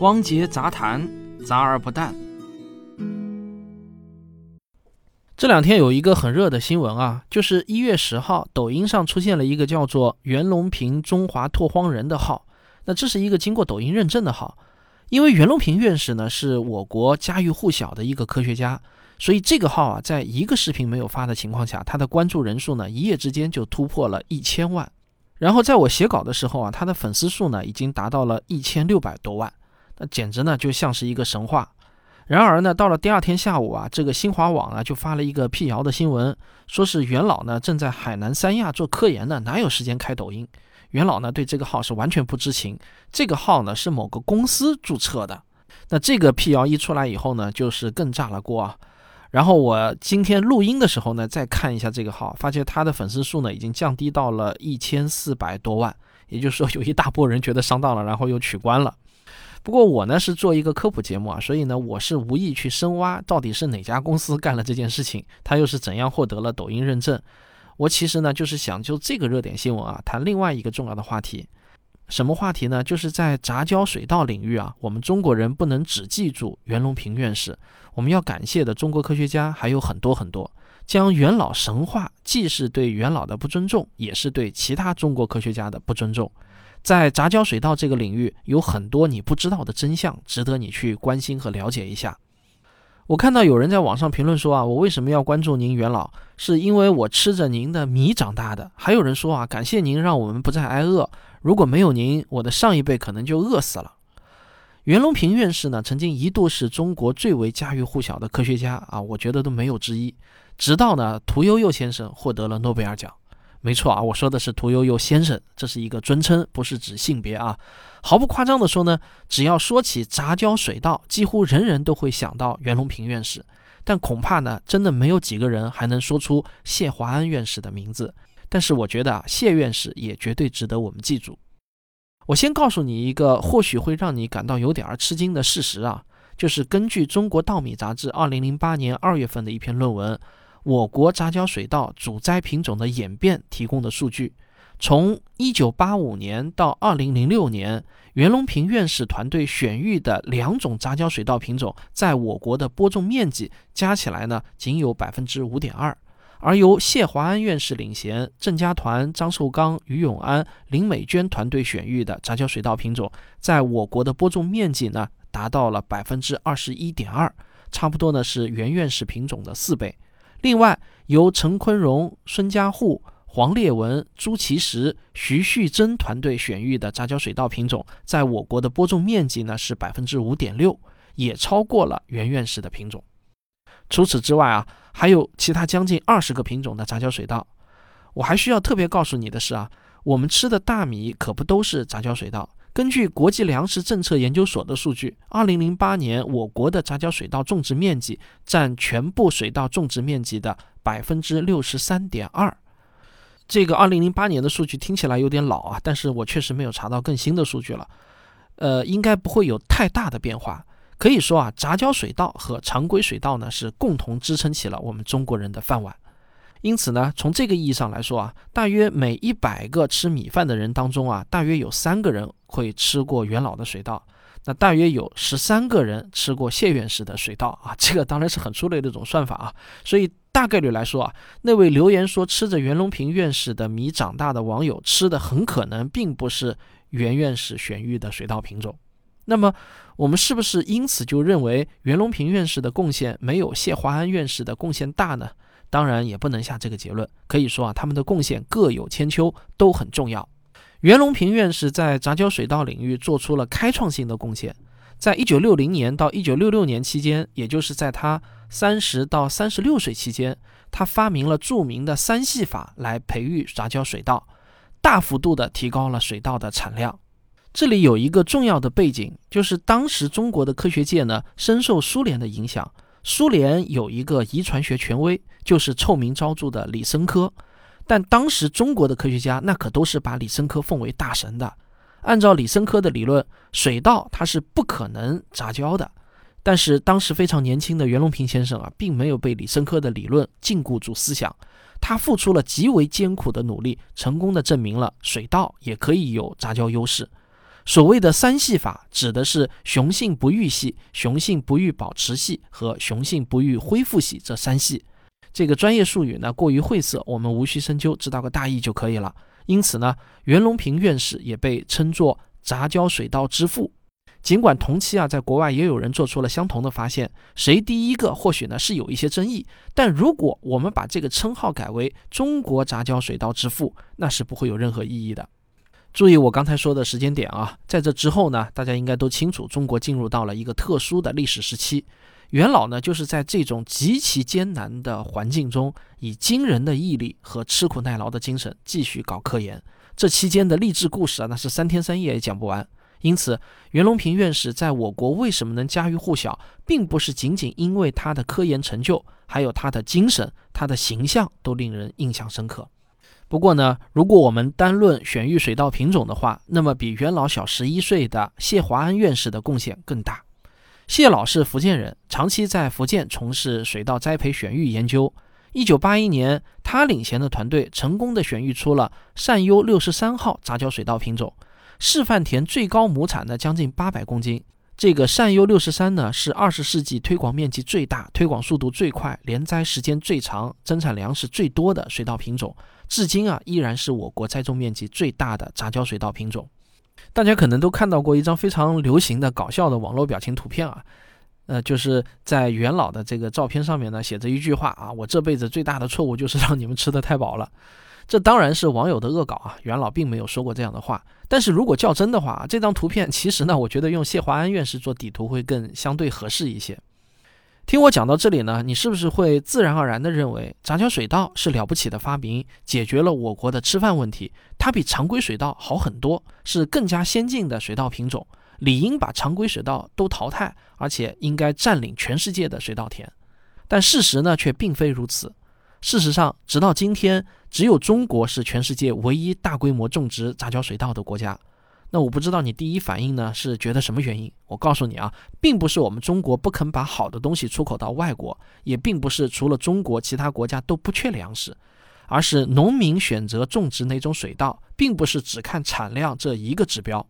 汪杰杂谈，杂而不淡。这两天有一个很热的新闻啊，就是一月十号，抖音上出现了一个叫做“袁隆平中华拓荒人”的号。那这是一个经过抖音认证的号，因为袁隆平院士呢是我国家喻户晓的一个科学家，所以这个号啊，在一个视频没有发的情况下，他的关注人数呢一夜之间就突破了一千万。然后在我写稿的时候啊，他的粉丝数呢已经达到了一千六百多万。那简直呢就像是一个神话。然而呢，到了第二天下午啊，这个新华网呢就发了一个辟谣的新闻，说是袁老呢正在海南三亚做科研呢，哪有时间开抖音？袁老呢对这个号是完全不知情，这个号呢是某个公司注册的。那这个辟谣一出来以后呢，就是更炸了锅啊。然后我今天录音的时候呢，再看一下这个号，发现他的粉丝数呢已经降低到了一千四百多万，也就是说有一大波人觉得上当了，然后又取关了。不过我呢是做一个科普节目啊，所以呢我是无意去深挖到底是哪家公司干了这件事情，他又是怎样获得了抖音认证。我其实呢就是想就这个热点新闻啊谈另外一个重要的话题，什么话题呢？就是在杂交水稻领域啊，我们中国人不能只记住袁隆平院士，我们要感谢的中国科学家还有很多很多。将元老神话，既是对元老的不尊重，也是对其他中国科学家的不尊重。在杂交水稻这个领域，有很多你不知道的真相，值得你去关心和了解一下。我看到有人在网上评论说啊，我为什么要关注您袁老？是因为我吃着您的米长大的。还有人说啊，感谢您让我们不再挨饿，如果没有您，我的上一辈可能就饿死了。袁隆平院士呢，曾经一度是中国最为家喻户晓的科学家啊，我觉得都没有之一。直到呢，屠呦呦先生获得了诺贝尔奖。没错啊，我说的是屠呦呦先生，这是一个尊称，不是指性别啊。毫不夸张地说呢，只要说起杂交水稻，几乎人人都会想到袁隆平院士，但恐怕呢，真的没有几个人还能说出谢华安院士的名字。但是我觉得啊，谢院士也绝对值得我们记住。我先告诉你一个或许会让你感到有点儿吃惊的事实啊，就是根据《中国稻米杂志》二零零八年二月份的一篇论文。我国杂交水稻主栽品种的演变提供的数据，从1985年到2006年，袁隆平院士团队选育的两种杂交水稻品种，在我国的播种面积加起来呢，仅有百分之五点二，而由谢华安院士领衔，郑家团、张寿刚、于永安、林美娟团队选育的杂交水稻品种，在我国的播种面积呢，达到了百分之二十一点二，差不多呢是袁院士品种的四倍。另外，由陈坤荣、孙家户、黄烈文、朱其实、徐旭珍团队选育的杂交水稻品种，在我国的播种面积呢是百分之五点六，也超过了袁院士的品种。除此之外啊，还有其他将近二十个品种的杂交水稻。我还需要特别告诉你的是啊，我们吃的大米可不都是杂交水稻。根据国际粮食政策研究所的数据，二零零八年我国的杂交水稻种植面积占全部水稻种植面积的百分之六十三点二。这个二零零八年的数据听起来有点老啊，但是我确实没有查到更新的数据了。呃，应该不会有太大的变化。可以说啊，杂交水稻和常规水稻呢是共同支撑起了我们中国人的饭碗。因此呢，从这个意义上来说啊，大约每一百个吃米饭的人当中啊，大约有三个人会吃过元老的水稻，那大约有十三个人吃过谢院士的水稻啊，这个当然是很粗略的一种算法啊，所以大概率来说啊，那位留言说吃着袁隆平院士的米长大的网友吃的很可能并不是袁院士选育的水稻品种，那么我们是不是因此就认为袁隆平院士的贡献没有谢华安院士的贡献大呢？当然也不能下这个结论，可以说啊，他们的贡献各有千秋，都很重要。袁隆平院士在杂交水稻领域做出了开创性的贡献，在一九六零年到一九六六年期间，也就是在他三十到三十六岁期间，他发明了著名的三系法来培育杂交水稻，大幅度地提高了水稻的产量。这里有一个重要的背景，就是当时中国的科学界呢，深受苏联的影响。苏联有一个遗传学权威，就是臭名昭著的李森科。但当时中国的科学家那可都是把李森科奉为大神的。按照李森科的理论，水稻它是不可能杂交的。但是当时非常年轻的袁隆平先生啊，并没有被李森科的理论禁锢住思想，他付出了极为艰苦的努力，成功的证明了水稻也可以有杂交优势。所谓的三系法，指的是雄性不育系、雄性不育保持系和雄性不育恢复系这三系。这个专业术语呢过于晦涩，我们无需深究，知道个大意就可以了。因此呢，袁隆平院士也被称作杂交水稻之父。尽管同期啊，在国外也有人做出了相同的发现，谁第一个或许呢是有一些争议。但如果我们把这个称号改为中国杂交水稻之父，那是不会有任何意义的。注意我刚才说的时间点啊，在这之后呢，大家应该都清楚，中国进入到了一个特殊的历史时期。元老呢，就是在这种极其艰难的环境中，以惊人的毅力和吃苦耐劳的精神继续搞科研。这期间的励志故事啊，那是三天三夜也讲不完。因此，袁隆平院士在我国为什么能家喻户晓，并不是仅仅因为他的科研成就，还有他的精神、他的形象都令人印象深刻。不过呢，如果我们单论选育水稻品种的话，那么比元老小十一岁的谢华安院士的贡献更大。谢老是福建人，长期在福建从事水稻栽培选育研究。一九八一年，他领衔的团队成功的选育出了善优六十三号杂交水稻品种，示范田最高亩产呢将近八百公斤。这个善优六十三呢，是二十世纪推广面积最大、推广速度最快、连栽时间最长、增产粮食最多的水稻品种。至今啊，依然是我国栽种面积最大的杂交水稻品种。大家可能都看到过一张非常流行的搞笑的网络表情图片啊，呃，就是在元老的这个照片上面呢，写着一句话啊：“我这辈子最大的错误就是让你们吃的太饱了。”这当然是网友的恶搞啊，元老并没有说过这样的话。但是如果较真的话，这张图片其实呢，我觉得用谢华安院士做底图会更相对合适一些。听我讲到这里呢，你是不是会自然而然地认为杂交水稻是了不起的发明，解决了我国的吃饭问题？它比常规水稻好很多，是更加先进的水稻品种，理应把常规水稻都淘汰，而且应该占领全世界的水稻田。但事实呢，却并非如此。事实上，直到今天，只有中国是全世界唯一大规模种植杂交水稻的国家。那我不知道你第一反应呢是觉得什么原因？我告诉你啊，并不是我们中国不肯把好的东西出口到外国，也并不是除了中国其他国家都不缺粮食，而是农民选择种植哪种水稻，并不是只看产量这一个指标。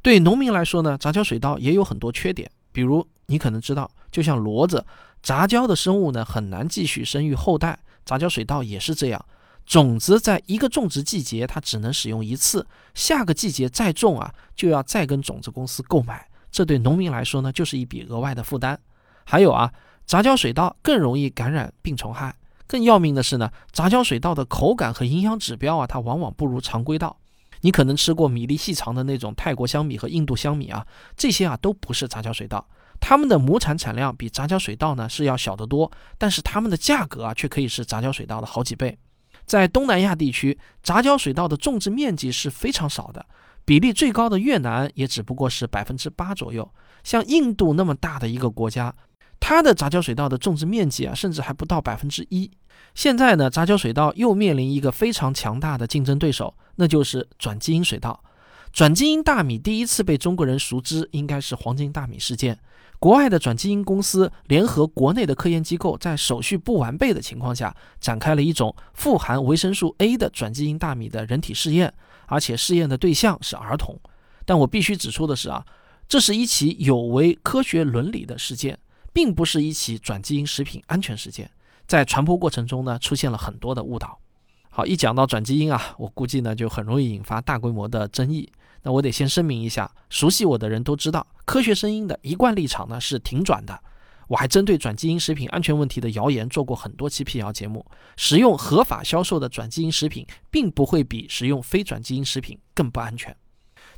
对农民来说呢，杂交水稻也有很多缺点，比如你可能知道，就像骡子，杂交的生物呢很难继续生育后代。杂交水稻也是这样，种子在一个种植季节它只能使用一次，下个季节再种啊，就要再跟种子公司购买，这对农民来说呢，就是一笔额外的负担。还有啊，杂交水稻更容易感染病虫害，更要命的是呢，杂交水稻的口感和营养指标啊，它往往不如常规稻。你可能吃过米粒细长的那种泰国香米和印度香米啊，这些啊都不是杂交水稻。它们的亩产产量比杂交水稻呢是要小得多，但是它们的价格啊却可以是杂交水稻的好几倍。在东南亚地区，杂交水稻的种植面积是非常少的，比例最高的越南也只不过是百分之八左右。像印度那么大的一个国家，它的杂交水稻的种植面积啊甚至还不到百分之一。现在呢，杂交水稻又面临一个非常强大的竞争对手，那就是转基因水稻。转基因大米第一次被中国人熟知，应该是黄金大米事件。国外的转基因公司联合国内的科研机构，在手续不完备的情况下，展开了一种富含维生素 A 的转基因大米的人体试验，而且试验的对象是儿童。但我必须指出的是啊，这是一起有违科学伦理的事件，并不是一起转基因食品安全事件。在传播过程中呢，出现了很多的误导。好，一讲到转基因啊，我估计呢就很容易引发大规模的争议。那我得先声明一下，熟悉我的人都知道，科学声音的一贯立场呢是挺转的。我还针对转基因食品安全问题的谣言做过很多期辟谣节目。使用合法销售的转基因食品，并不会比使用非转基因食品更不安全。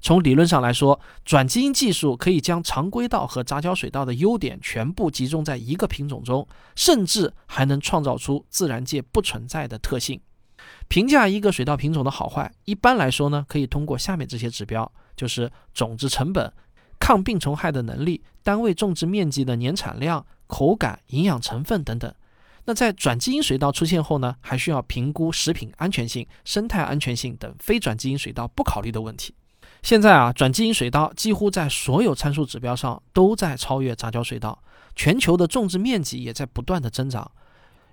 从理论上来说，转基因技术可以将常规稻和杂交水稻的优点全部集中在一个品种中，甚至还能创造出自然界不存在的特性。评价一个水稻品种的好坏，一般来说呢，可以通过下面这些指标，就是种子成本、抗病虫害的能力、单位种植面积的年产量、口感、营养成分等等。那在转基因水稻出现后呢，还需要评估食品安全性、生态安全性等非转基因水稻不考虑的问题。现在啊，转基因水稻几乎在所有参数指标上都在超越杂交水稻，全球的种植面积也在不断的增长。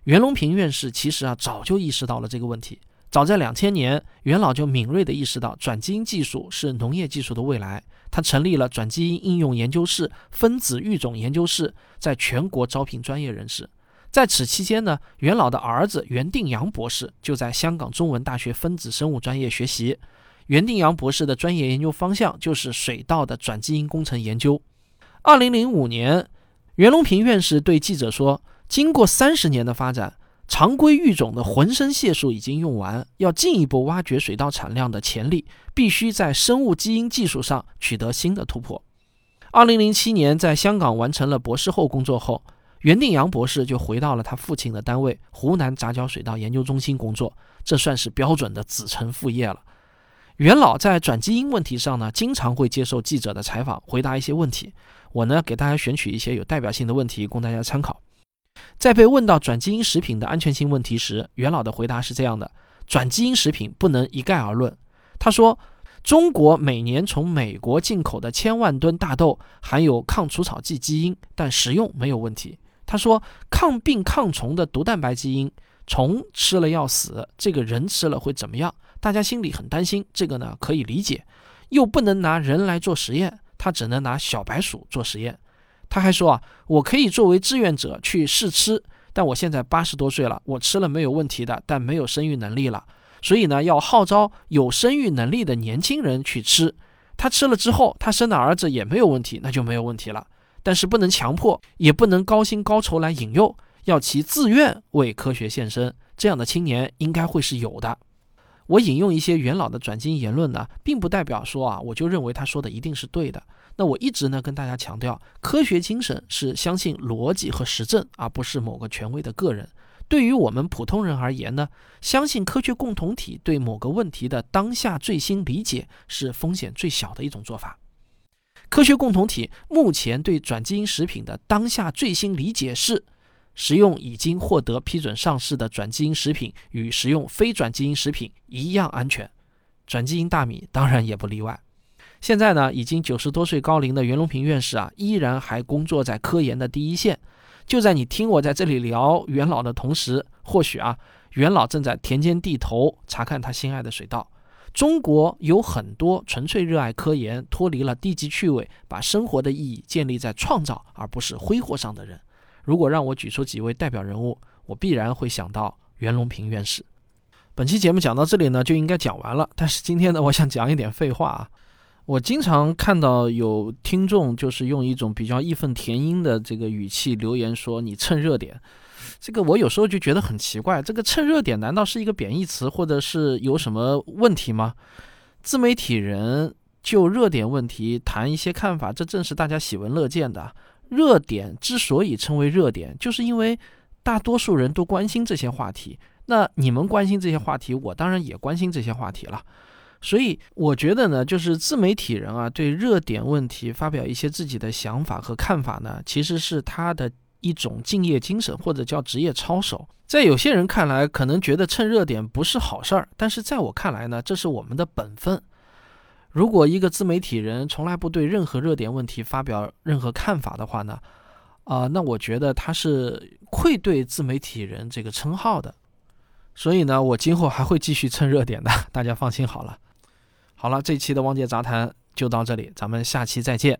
袁隆平院士其实啊早就意识到了这个问题，早在两千年，袁老就敏锐地意识到转基因技术是农业技术的未来。他成立了转基因应用研究室、分子育种研究室，在全国招聘专业人士。在此期间呢，袁老的儿子袁定阳博士就在香港中文大学分子生物专业学习。袁定阳博士的专业研究方向就是水稻的转基因工程研究。二零零五年，袁隆平院士对记者说：“经过三十年的发展，常规育种的浑身解数已经用完，要进一步挖掘水稻产量的潜力，必须在生物基因技术上取得新的突破。”二零零七年，在香港完成了博士后工作后。袁定阳博士就回到了他父亲的单位湖南杂交水稻研究中心工作，这算是标准的子承父业了。袁老在转基因问题上呢，经常会接受记者的采访，回答一些问题。我呢，给大家选取一些有代表性的问题供大家参考。在被问到转基因食品的安全性问题时，袁老的回答是这样的：转基因食品不能一概而论。他说，中国每年从美国进口的千万吨大豆含有抗除草剂基因，但食用没有问题。他说，抗病抗虫的毒蛋白基因，虫吃了要死，这个人吃了会怎么样？大家心里很担心，这个呢可以理解，又不能拿人来做实验，他只能拿小白鼠做实验。他还说啊，我可以作为志愿者去试吃，但我现在八十多岁了，我吃了没有问题的，但没有生育能力了，所以呢要号召有生育能力的年轻人去吃，他吃了之后，他生的儿子也没有问题，那就没有问题了。但是不能强迫，也不能高薪高酬来引诱，要其自愿为科学献身。这样的青年应该会是有的。我引用一些元老的转基因言论呢，并不代表说啊，我就认为他说的一定是对的。那我一直呢跟大家强调，科学精神是相信逻辑和实证，而不是某个权威的个人。对于我们普通人而言呢，相信科学共同体对某个问题的当下最新理解是风险最小的一种做法。科学共同体目前对转基因食品的当下最新理解是：食用已经获得批准上市的转基因食品与食用非转基因食品一样安全，转基因大米当然也不例外。现在呢，已经九十多岁高龄的袁隆平院士啊，依然还工作在科研的第一线。就在你听我在这里聊袁老的同时，或许啊，袁老正在田间地头查看他心爱的水稻。中国有很多纯粹热爱科研、脱离了低级趣味、把生活的意义建立在创造而不是挥霍上的人。如果让我举出几位代表人物，我必然会想到袁隆平院士。本期节目讲到这里呢，就应该讲完了。但是今天呢，我想讲一点废话啊。我经常看到有听众就是用一种比较义愤填膺的这个语气留言说：“你蹭热点。”这个我有时候就觉得很奇怪，这个蹭热点难道是一个贬义词，或者是有什么问题吗？自媒体人就热点问题谈一些看法，这正是大家喜闻乐见的。热点之所以称为热点，就是因为大多数人都关心这些话题。那你们关心这些话题，我当然也关心这些话题了。所以我觉得呢，就是自媒体人啊，对热点问题发表一些自己的想法和看法呢，其实是他的。一种敬业精神，或者叫职业操守，在有些人看来，可能觉得蹭热点不是好事儿，但是在我看来呢，这是我们的本分。如果一个自媒体人从来不对任何热点问题发表任何看法的话呢，啊，那我觉得他是愧对自媒体人这个称号的。所以呢，我今后还会继续蹭热点的，大家放心好了。好了，这期的汪界杂谈就到这里，咱们下期再见。